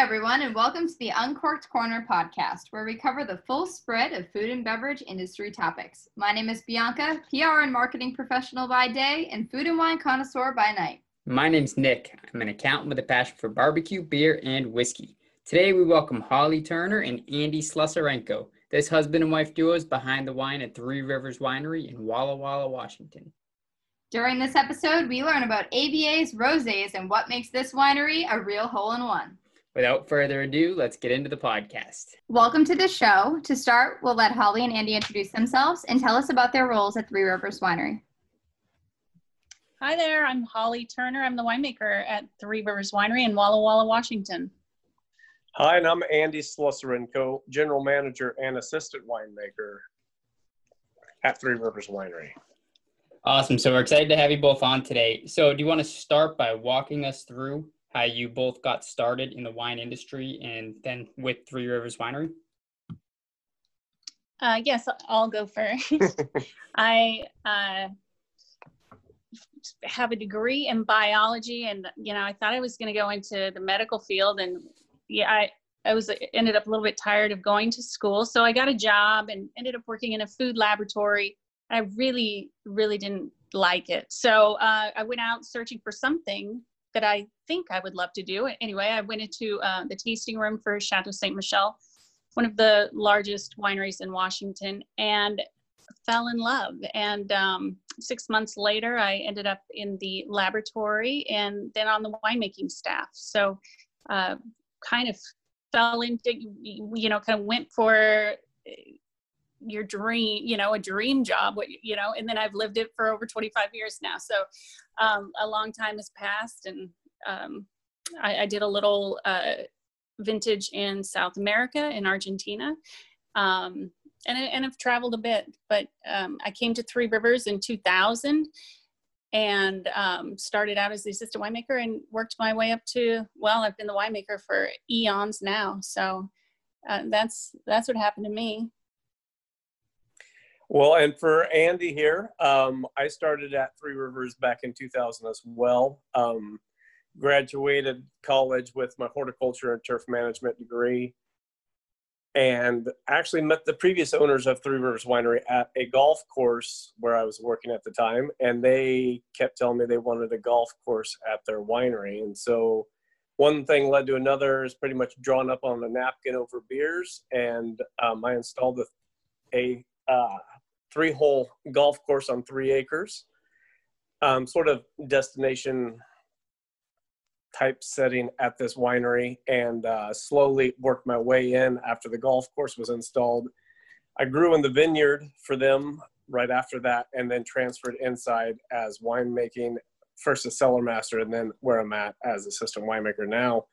everyone, and welcome to the Uncorked Corner podcast, where we cover the full spread of food and beverage industry topics. My name is Bianca, PR and marketing professional by day, and food and wine connoisseur by night. My name's Nick. I'm an accountant with a passion for barbecue, beer, and whiskey. Today, we welcome Holly Turner and Andy Slusarenko. This husband and wife duo is behind the wine at Three Rivers Winery in Walla Walla, Washington. During this episode, we learn about AVAs, rosés, and what makes this winery a real hole in one. Without further ado, let's get into the podcast. Welcome to the show. To start, we'll let Holly and Andy introduce themselves and tell us about their roles at Three Rivers Winery. Hi there, I'm Holly Turner. I'm the winemaker at Three Rivers Winery in Walla Walla, Washington. Hi, and I'm Andy Slusarenko, General Manager and Assistant Winemaker at Three Rivers Winery. Awesome. So we're excited to have you both on today. So do you want to start by walking us through how you both got started in the wine industry and then with Three Rivers Winery? Uh, yes, I'll go first. I uh, have a degree in biology, and you know, I thought I was going to go into the medical field, and yeah, I I was ended up a little bit tired of going to school, so I got a job and ended up working in a food laboratory. I really, really didn't like it, so uh, I went out searching for something that I think I would love to do. Anyway, I went into uh, the tasting room for Chateau Saint Michelle, one of the largest wineries in Washington, and fell in love. And um, six months later, I ended up in the laboratory and then on the winemaking staff. So, uh, kind of fell into, you know, kind of went for your dream, you know, a dream job, what, you know, and then I've lived it for over 25 years now. So um, a long time has passed and um, I, I, did a little uh, vintage in South America, in Argentina. Um, and, and I've traveled a bit, but um, I came to Three Rivers in 2000 and um, started out as the assistant winemaker and worked my way up to, well, I've been the winemaker for eons now. So uh, that's, that's what happened to me. Well, and for Andy here, um, I started at Three Rivers back in 2000 as well. Graduated college with my horticulture and turf management degree, and actually met the previous owners of Three Rivers Winery at a golf course where I was working at the time, and they kept telling me they wanted a golf course at their winery, and so one thing led to another is pretty much drawn up on a napkin over beers and um, i installed a, a uh, three hole golf course on three acres, um, sort of destination type setting at this winery, and uh, slowly worked my way in after the golf course was installed. I grew in the vineyard for them right after that, and then transferred inside as winemaking, first as cellar master, and then where I'm at as assistant winemaker now.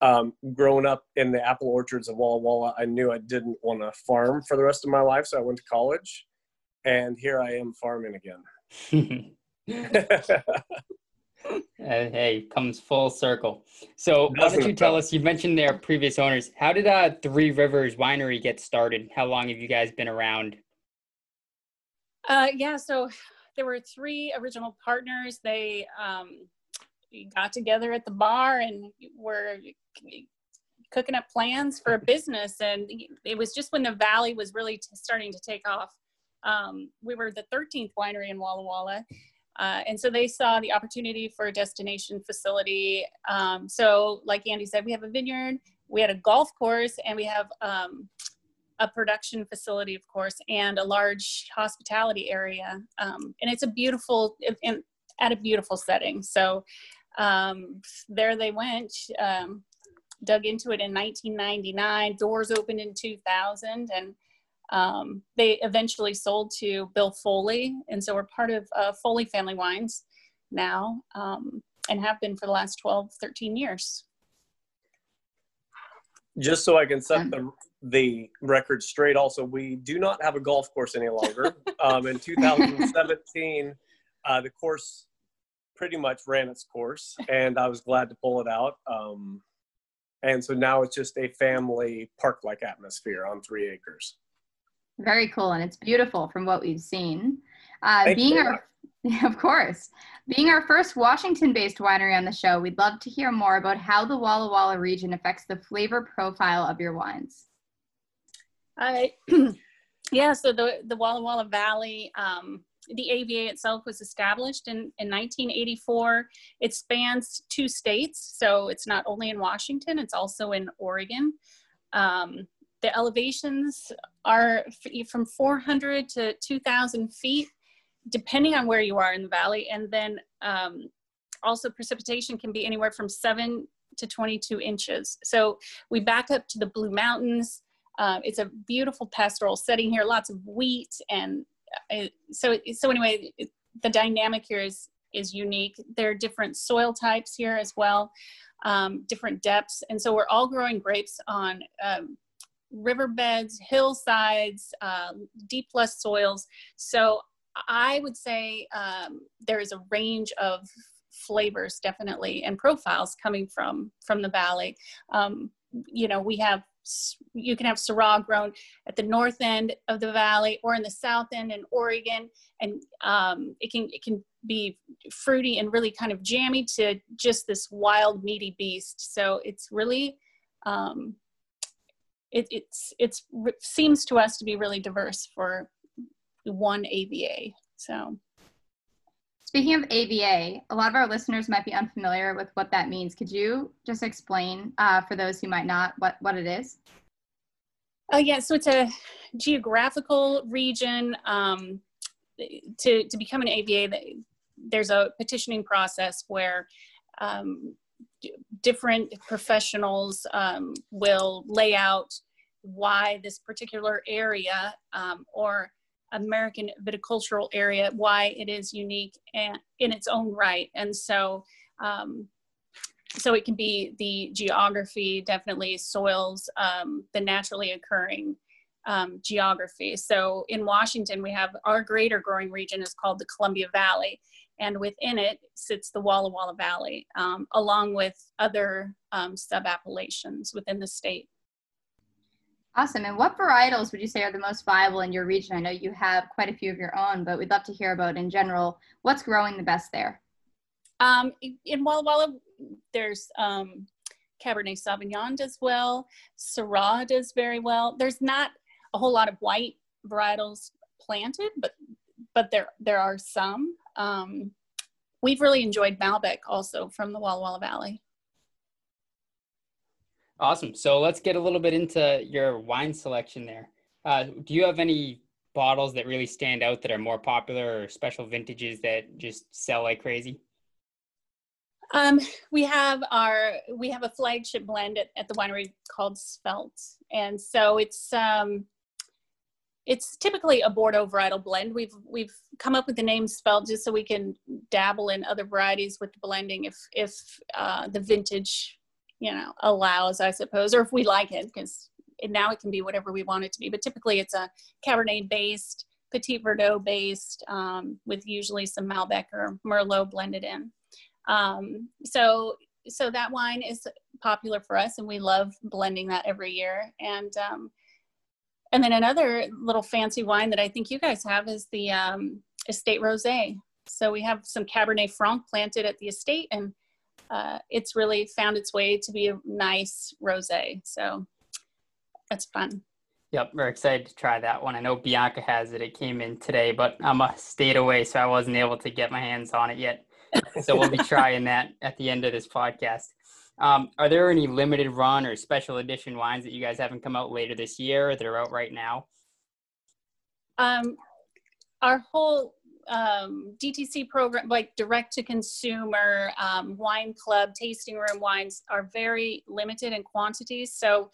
Um, growing up in the apple orchards of Walla Walla, I knew I didn't want to farm for the rest of my life, so I went to college and here I am farming again. uh, hey, comes full circle. So, why don't you tell us? You mentioned their previous owners. How did uh, Three Rivers Winery get started? How long have you guys been around? Uh, yeah, so there were three original partners. They um, got together at the bar and were cooking up plans for a business. And it was just when the valley was really t- starting to take off. Um, we were the 13th winery in Walla Walla. Uh, and so they saw the opportunity for a destination facility. Um, so, like Andy said, we have a vineyard, we had a golf course, and we have um, a production facility, of course, and a large hospitality area. Um, and it's a beautiful, at a beautiful setting. So, um, there they went. Um, dug into it in 1999. Doors opened in 2000, and um, they eventually sold to Bill Foley, and so we're part of uh, Foley Family Wines now um, and have been for the last 12, 13 years. Just so I can set the, the record straight, also, we do not have a golf course any longer. um, in 2017, uh, the course pretty much ran its course, and I was glad to pull it out. Um, and so now it's just a family park like atmosphere on three acres. Very cool, and it's beautiful from what we've seen. Uh, being our of course. Being our first Washington based winery on the show, we'd love to hear more about how the Walla Walla region affects the flavor profile of your wines. I, yeah, so the, the Walla Walla Valley, um, the AVA itself was established in, in 1984. It spans two states, so it's not only in Washington, it's also in Oregon. Um, the elevations are from 400 to 2,000 feet, depending on where you are in the valley. And then um, also precipitation can be anywhere from 7 to 22 inches. So we back up to the Blue Mountains. Uh, it's a beautiful pastoral setting here, lots of wheat. And uh, so, so anyway, it, the dynamic here is, is unique. There are different soil types here as well, um, different depths. And so we're all growing grapes on um, riverbeds, hillsides, uh, deep lush soils. So I would say um, there is a range of flavors definitely and profiles coming from from the valley. Um, you know, we have you can have Syrah grown at the north end of the valley or in the south end in Oregon, and um, it can it can be fruity and really kind of jammy to just this wild meaty beast. So it's really um, it it's it's seems to us to be really diverse for one AVA. So. Speaking of AVA, a lot of our listeners might be unfamiliar with what that means. Could you just explain uh, for those who might not what, what it is? Oh, yeah, so it's a geographical region. Um, to, to become an AVA, there's a petitioning process where um, different professionals um, will lay out why this particular area um, or American viticultural area, why it is unique and in its own right. And so, um, so it can be the geography, definitely soils, um, the naturally occurring um, geography. So in Washington, we have our greater growing region is called the Columbia Valley, and within it sits the Walla Walla Valley, um, along with other um, sub-appellations within the state. Awesome. And what varietals would you say are the most viable in your region? I know you have quite a few of your own, but we'd love to hear about in general what's growing the best there. Um, in Walla Walla, there's um, Cabernet Sauvignon does well, Syrah does very well. There's not a whole lot of white varietals planted, but but there there are some. Um, we've really enjoyed Malbec also from the Walla Walla Valley. Awesome. So let's get a little bit into your wine selection there. Uh, do you have any bottles that really stand out that are more popular or special vintages that just sell like crazy? Um, we have our we have a flagship blend at, at the winery called Svelte, and so it's um, it's typically a Bordeaux varietal blend. We've we've come up with the name spelled just so we can dabble in other varieties with the blending if if uh, the vintage, you know, allows, I suppose, or if we like it, because now it can be whatever we want it to be. But typically, it's a Cabernet based, Petit Verdot based, um, with usually some Malbec or Merlot blended in. Um, so so that wine is popular for us, and we love blending that every year. And um, and then another little fancy wine that I think you guys have is the um, Estate Rosé. So we have some Cabernet Franc planted at the estate, and uh, it's really found its way to be a nice rosé. So that's fun. Yep, we're excited to try that one. I know Bianca has it. It came in today, but I'm a state away, so I wasn't able to get my hands on it yet. So we'll be trying that at the end of this podcast. Um, are there any limited run or special edition wines that you guys haven't come out later this year or that are out right now? Um, our whole um, DTC program, like direct to consumer um, wine club, tasting room wines, are very limited in quantities. So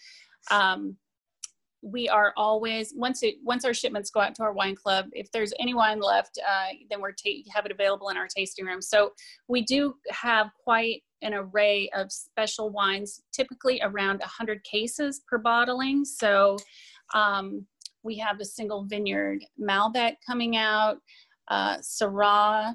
um, we are always once it once our shipments go out to our wine club if there's any wine left uh, then we're ta- have it available in our tasting room so we do have quite an array of special wines, typically around 100 cases per bottling. So um, we have a single vineyard Malbec coming out, uh, Syrah,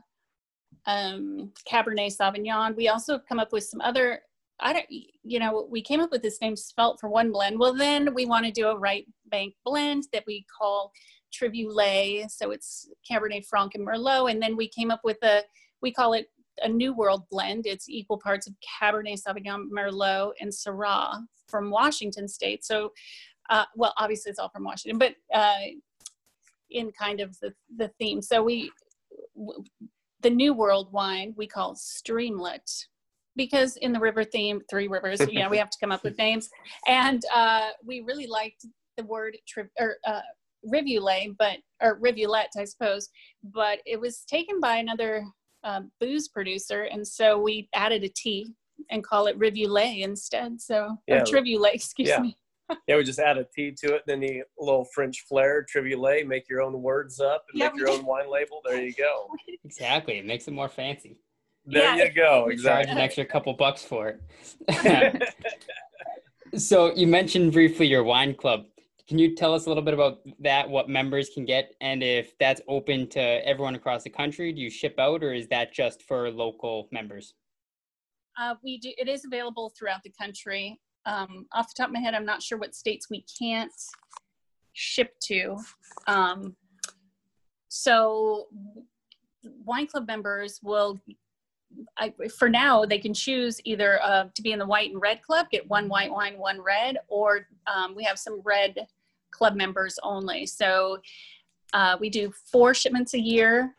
um, Cabernet Sauvignon. We also have come up with some other, I don't, you know, we came up with this name Svelte for one blend. Well, then we want to do a right bank blend that we call Trivulay, so it's Cabernet Franc and Merlot, and then we came up with a we call it a New World blend. It's equal parts of Cabernet Sauvignon, Merlot, and Syrah from Washington State. So, uh, well, obviously it's all from Washington, but uh, in kind of the, the theme. So we, w- the New World wine we call Streamlet because in the river theme, three rivers, you know, we have to come up with names. And uh, we really liked the word tri- or uh, rivulet, but or rivulet, I suppose. But it was taken by another um, booze producer, and so we added a T and call it rivulet instead. So Yeah. or trivulate, excuse Yeah. me. Yeah, we just add a T to it, then the little French flair, trivulate, make your own words up and Yeah, make your own wine label. There you go. Exactly. It makes it more fancy. There Yeah. you go. We charge an extra couple bucks for it. so you mentioned briefly your wine club. Can you tell us a little bit about that? What members can get, and if that's open to everyone across the country? Do you ship out, or is that just for local members? Uh, we do. It is available throughout the country. Um, off the top of my head, I'm not sure what states we can't ship to. Um, so, wine club members will. I, for now, they can choose either uh, to be in the white and red club, get one white wine, one red, or um, we have some red club members only. So uh, we do four shipments a year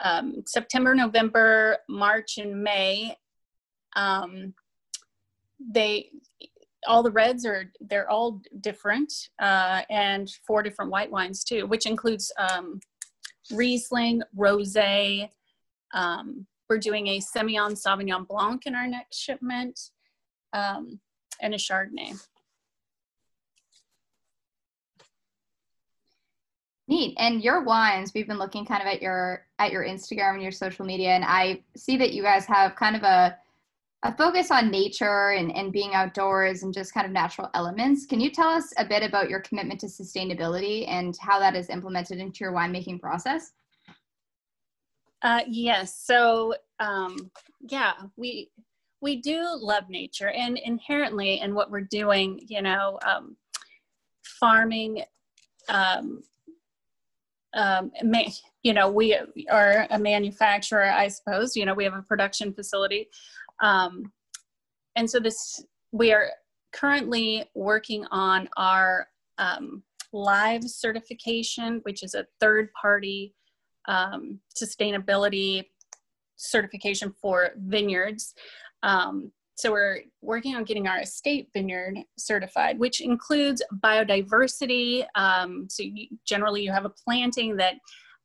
um, September, November, March, and May um, they all the reds are they're all different uh, and four different white wines too which includes um, riesling rosé um, we're doing a semillon sauvignon blanc in our next shipment um, and a chardonnay Neat. And your wines, we've been looking kind of at your at your Instagram and your social media, and I see that you guys have kind of a a focus on nature and, and being outdoors and just kind of natural elements. Can you tell us a bit about your commitment to sustainability and how that is implemented into your winemaking process? Uh, yes. So, um, yeah, we we do love nature, and inherently in what we're doing, you know, um, farming, um, um, you know, we are a manufacturer, I suppose. You know, we have a production facility, um, and so this we are currently working on our um, LIVE certification, which is a third party um, sustainability certification for vineyards. Um, so we're working on getting our estate vineyard certified, which includes biodiversity. Um, so you, generally, you have a planting that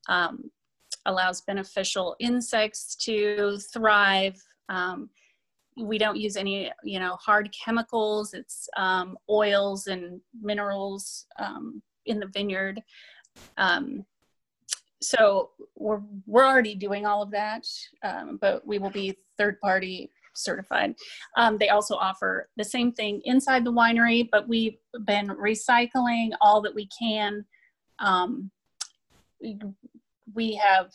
um, allows beneficial insects to thrive. Um, we don't use any, you know, hard chemicals. It's um, oils and minerals um, in the vineyard. Um, so we're we're already doing all of that, um, but we will be third party certified. Um, they also offer the same thing inside the winery, but we've been recycling all that we can. Um, we, have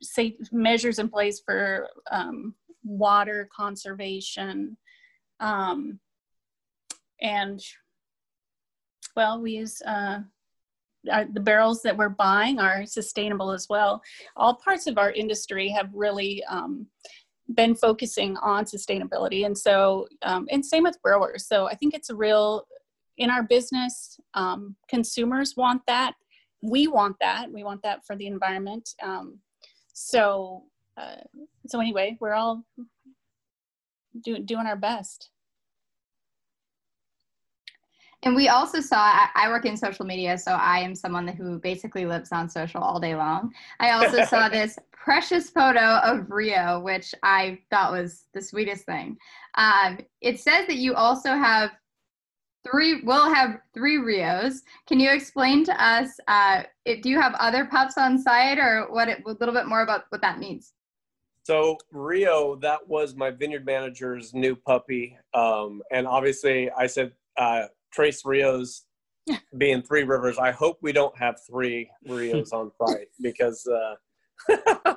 safe measures in place for um, water conservation, um, and well, we use. Uh, our, the barrels that we're buying are sustainable as well. All parts of our industry have really um, been focusing on sustainability, and so um, and same with growers. So I think it's a real in our business. Um, consumers want that. We want that. We want that for the environment. Um, so uh, so anyway, we're all do, doing our best. And we also saw, I, I work in social media, so I am someone who basically lives on social all day long. I also saw this precious photo of Rio, which I thought was the sweetest thing. Um, it says that you also have three, will have three Rios. Can you explain to us, uh, if, do you have other pups on site or what, it, a little bit more about what that means? So Rio, that was my vineyard manager's new puppy, um, and obviously I said uh, Tres Rios being Three Rivers. I hope we don't have three Rios on site because uh,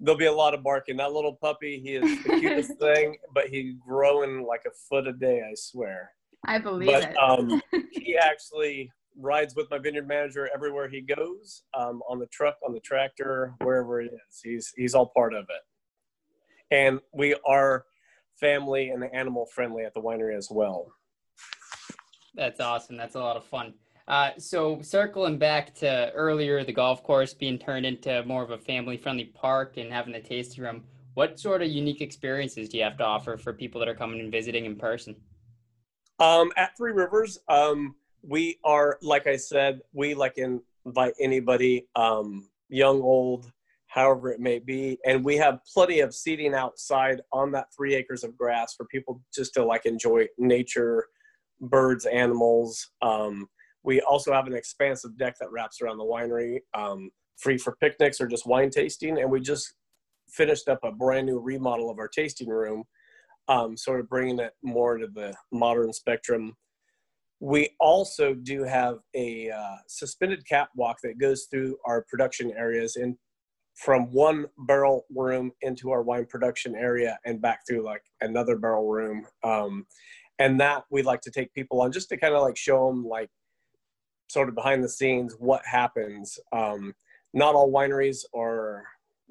there'll be a lot of barking. That little puppy, he is the cutest thing, but he's growing like a foot a day. I swear. I believe But it. um, he actually rides with my vineyard manager everywhere he goes, um, on the truck, on the tractor, wherever it is. He's he's all part of it, and we are family and animal friendly at the winery as well. That's awesome. That's a lot of fun. Uh, so circling back to earlier, the golf course being turned into more of a family-friendly park and having the tasting room. What sort of unique experiences do you have to offer for people that are coming and visiting in person? Um, at Three Rivers, um, we are like I said, we like invite anybody, um, young, old, however it may be, and we have plenty of seating outside on that three acres of grass for people just to like enjoy nature, birds, animals. Um, we also have an expansive deck that wraps around the winery, um, free for picnics or just wine tasting. And we just finished up a brand new remodel of our tasting room, um, sort of bringing it more to the modern spectrum. We also do have a uh, suspended catwalk that goes through our production areas and from one barrel room into our wine production area and back through like another barrel room. Um, and that we like to take people on just to kind of like show them like sort of behind the scenes what happens. Um, not all wineries are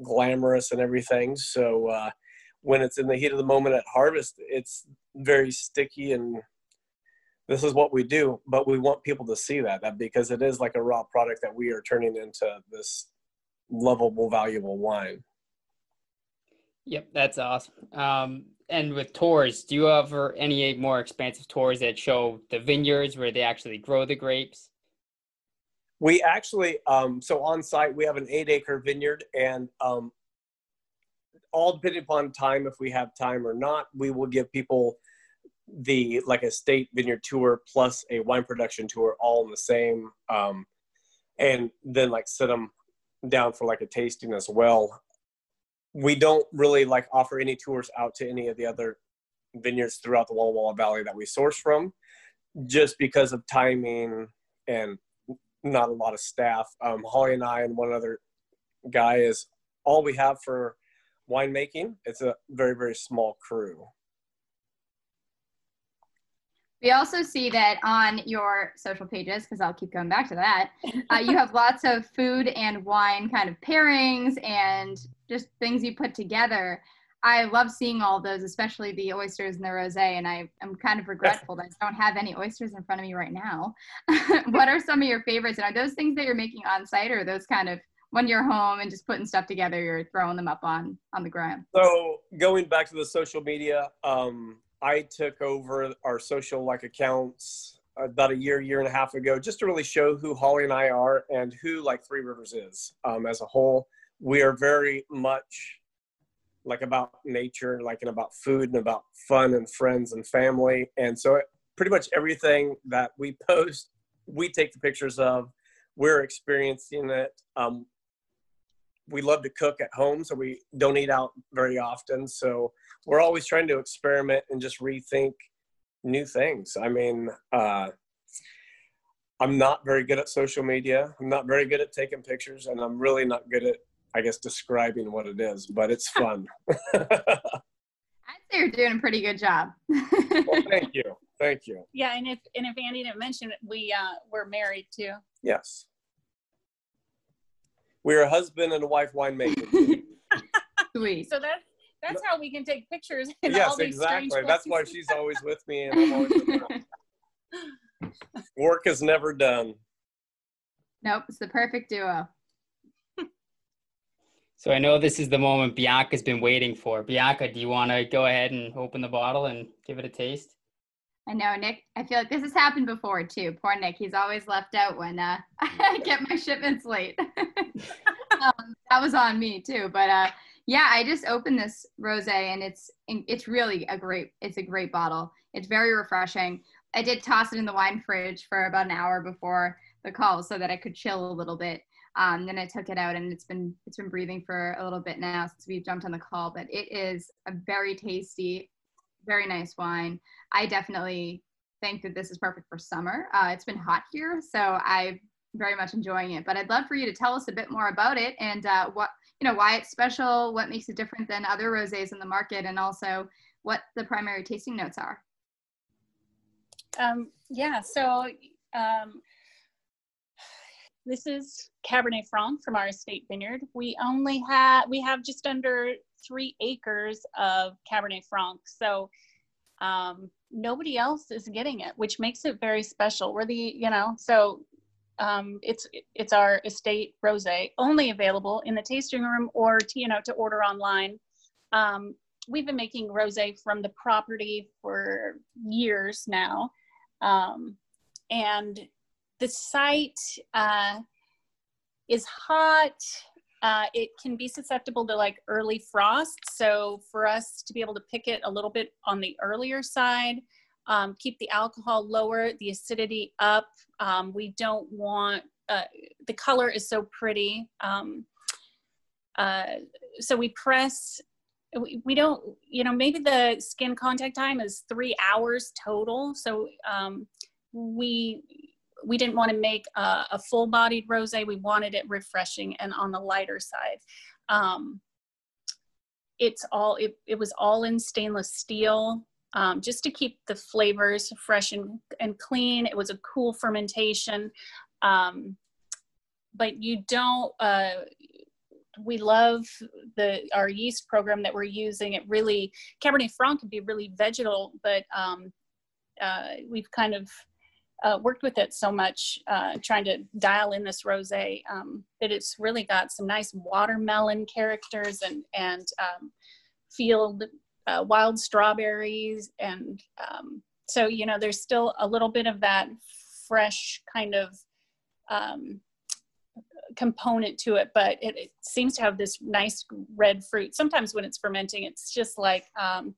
glamorous and everything. So uh, when it's in the heat of the moment at harvest, it's very sticky and this is what we do. But we want people to see that, that because it is like a raw product that we are turning into this lovable, valuable wine. Yep, that's awesome. Um, and with tours, do you offer any more expansive tours that show the vineyards where they actually grow the grapes? We actually, um, so on site, we have an eight acre vineyard, and um, all depending upon time, if we have time or not, we will give people the like a state vineyard tour plus a wine production tour all in the same, um, and then like sit them down for like a tasting as well. We don't really like offer any tours out to any of the other vineyards throughout the Walla Walla Valley that we source from, just because of timing and not a lot of staff. Um, Holly and I and one other guy is all we have for winemaking. It's a very, very small crew. We also see that on your social pages, because I'll keep going back to that, uh, you have lots of food and wine kind of pairings and just things you put together. I love seeing all those, especially the oysters and the rosé. And I am kind of regretful that I don't have any oysters in front of me right now. what are some of your favorites? And are those things that you're making on site, or those kind of when you're home and just putting stuff together, you're throwing them up on on the ground? So going back to the social media, um, I took over our social like accounts about a year, year and a half ago, just to really show who Holly and I are and who like Three Rivers is um, as a whole. We are very much like about nature, like and about food and about fun and friends and family. And so pretty much everything that we post, we take the pictures of. We're experiencing it. Um, we love to cook at home, so we don't eat out very often. So we're always trying to experiment and just rethink new things. I mean, uh, I'm not very good at social media. I'm not very good at taking pictures, and I'm really not good at I guess describing what it is, but it's fun. I'd say you're doing a pretty good job. well, thank you, thank you. Yeah, and if and if Andy didn't mention it, we uh, we're married too. Yes, we're a husband and a wife winemaker. Sweet. So that that's how we can take pictures. In yes, all these exactly. That's why she's always with me, and I'm always with her. Work is never done. Nope, it's the perfect duo. So I know this is the moment Bianca's been waiting for. Bianca, do you want to go ahead and open the bottle and give it a taste? I know, Nick. I feel like this has happened before too. Poor Nick. He's always left out when uh, I get my shipments late. um, that was on me too. But uh, yeah, I just opened this rosé and it's it's really a great it's a great bottle. It's very refreshing. I did toss it in the wine fridge for about an hour before the call so that I could chill a little bit. Um, then I took it out and it's been it's been breathing for a little bit now since we've jumped on the call. But it is a very tasty, very nice wine. I definitely think that this is perfect for summer. Uh, it's been hot here, so I'm very much enjoying it. But I'd love for you to tell us a bit more about it and uh, what you know why it's special, what makes it different than other rosés in the market, and also what the primary tasting notes are. Um, yeah, so um, this is Cabernet Franc from our estate vineyard. We only have we have just under three acres of Cabernet Franc, so um, nobody else is getting it, which makes it very special. We're the you know so um, it's it's our estate rosé, only available in the tasting room or you know to order online. Um, we've been making rosé from the property for years now, um, and the site uh, is hot. Uh, it can be susceptible to like early frost. So for us to be able to pick it a little bit on the earlier side, um, keep the alcohol lower, the acidity up. Um, we don't want, uh, the color is so pretty. Um, uh, so we press, we, we, don't, you know, maybe the skin contact time is three hours total. So um, we, we didn't want to make a, a full-bodied rosé. We wanted it refreshing and on the lighter side. Um, it's all it, it was all in stainless steel um, just to keep the flavors fresh and, and clean. It was a cool fermentation. Um, but you don't, uh, we love the our yeast program that we're using. It really, Cabernet Franc can be really vegetal, but um, uh, we've kind of uh, worked with it so much, uh, trying to dial in this rosé, um, that it's really got some nice watermelon characters and and um, field uh, wild strawberries, and um, so you know there's still a little bit of that fresh kind of um, component to it, but it, it, seems to have this nice red fruit. Sometimes when it's fermenting, it's just like um,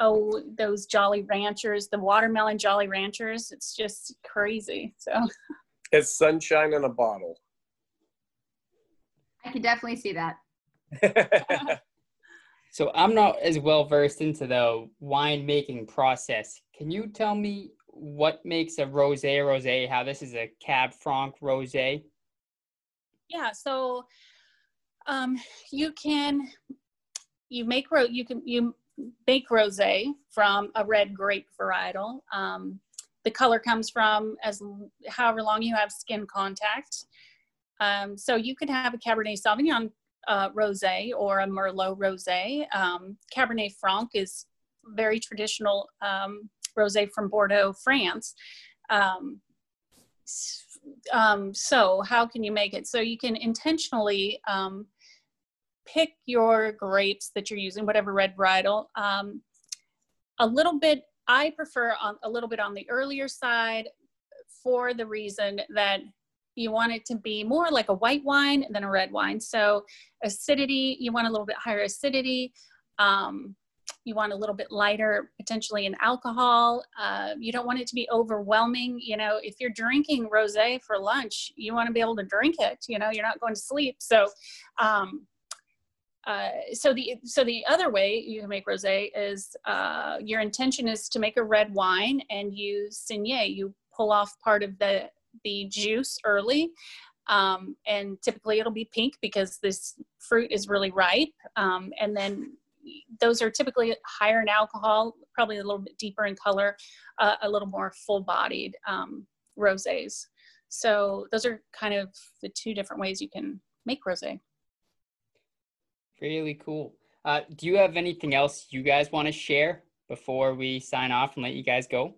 oh those jolly ranchers the watermelon jolly ranchers it's just crazy so. It's sunshine in a bottle. I can definitely see that. So i'm not as well versed into the wine making process. Can you tell me what makes a rosé rosé? How this is a cab franc rosé? Yeah so um you can you make ro you can you make rosé from a red grape varietal. Um, the color comes from as however long you have skin contact. Um, so you could have a Cabernet Sauvignon uh, rosé or a Merlot rosé. Um, Cabernet Franc is very traditional um, rosé from Bordeaux, France. Um, um, so how can you make it? So you can intentionally pick your grapes that you're using, whatever red varietal. Um, a little bit, I prefer on, a little bit on the earlier side for the reason that you want it to be more like a white wine than a red wine. So acidity, you want a little bit higher acidity. Um, you want a little bit lighter, potentially in alcohol. Uh, you don't want it to be overwhelming. You know, if you're drinking rosé for lunch, you want to be able to drink it. You know, you're not going to sleep. So um, uh, so the so the other way you can make rosé is uh, your intention is to make a red wine and you saignée. You pull off part of the the juice early, um, and typically it'll be pink because this fruit is really ripe. Um, and then those are typically higher in alcohol, probably a little bit deeper in color, uh, a little more full-bodied um, rosés. So those are kind of the two different ways you can make rosé. Really cool. Uh, do you have anything else you guys want to share before we sign off and let you guys go?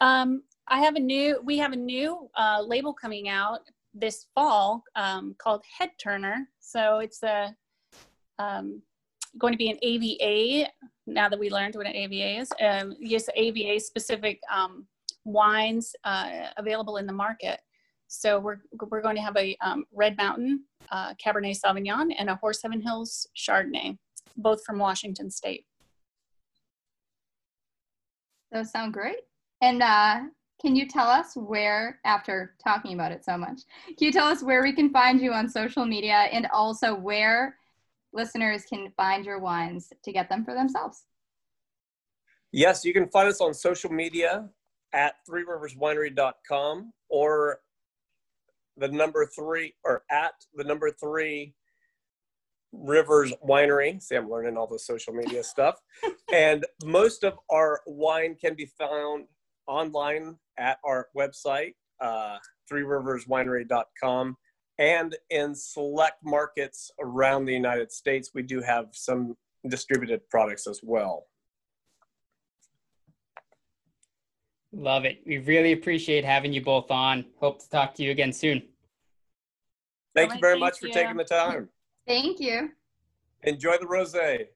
Um, I have a new, we have a new uh, label coming out this fall um, called Head Turner. So it's a, um, going to be an AVA, now that we learned what an AVA is, um, yes, AVA specific um, wines uh, available in the market. So we're, we're going to have a um, Red Mountain uh, Cabernet Sauvignon and a Horse Heaven Hills Chardonnay, both from Washington State. Those sound great. And uh, can you tell us where, after talking about it so much, can you tell us where we can find you on social media and also where listeners can find your wines to get them for themselves? Yes, you can find us on social media at threeriverswinery.com or the number three or at the number three Rivers Winery. See, I'm learning all the social media stuff. and most of our wine can be found online at our website, uh, threeriverswinery.com. And in select markets around the United States, we do have some distributed products as well. Love it. We really appreciate having you both on. Hope to talk to you again soon. Thank Well, you very thank much for taking the time. Thank you. Enjoy the rosé.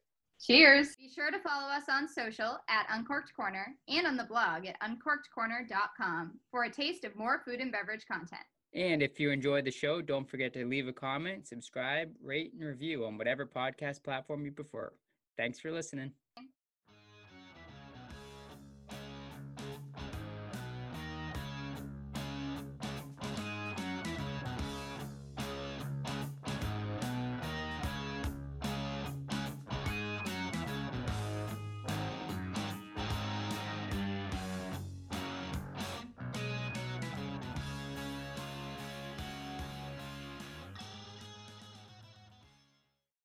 Cheers. Be sure to follow us on social at Uncorked Corner and on the blog at uncorkedcorner.com for a taste of more food and beverage content. And if you enjoyed the show, don't forget to leave a comment, subscribe, rate, and review on whatever podcast platform you prefer. Thanks for listening.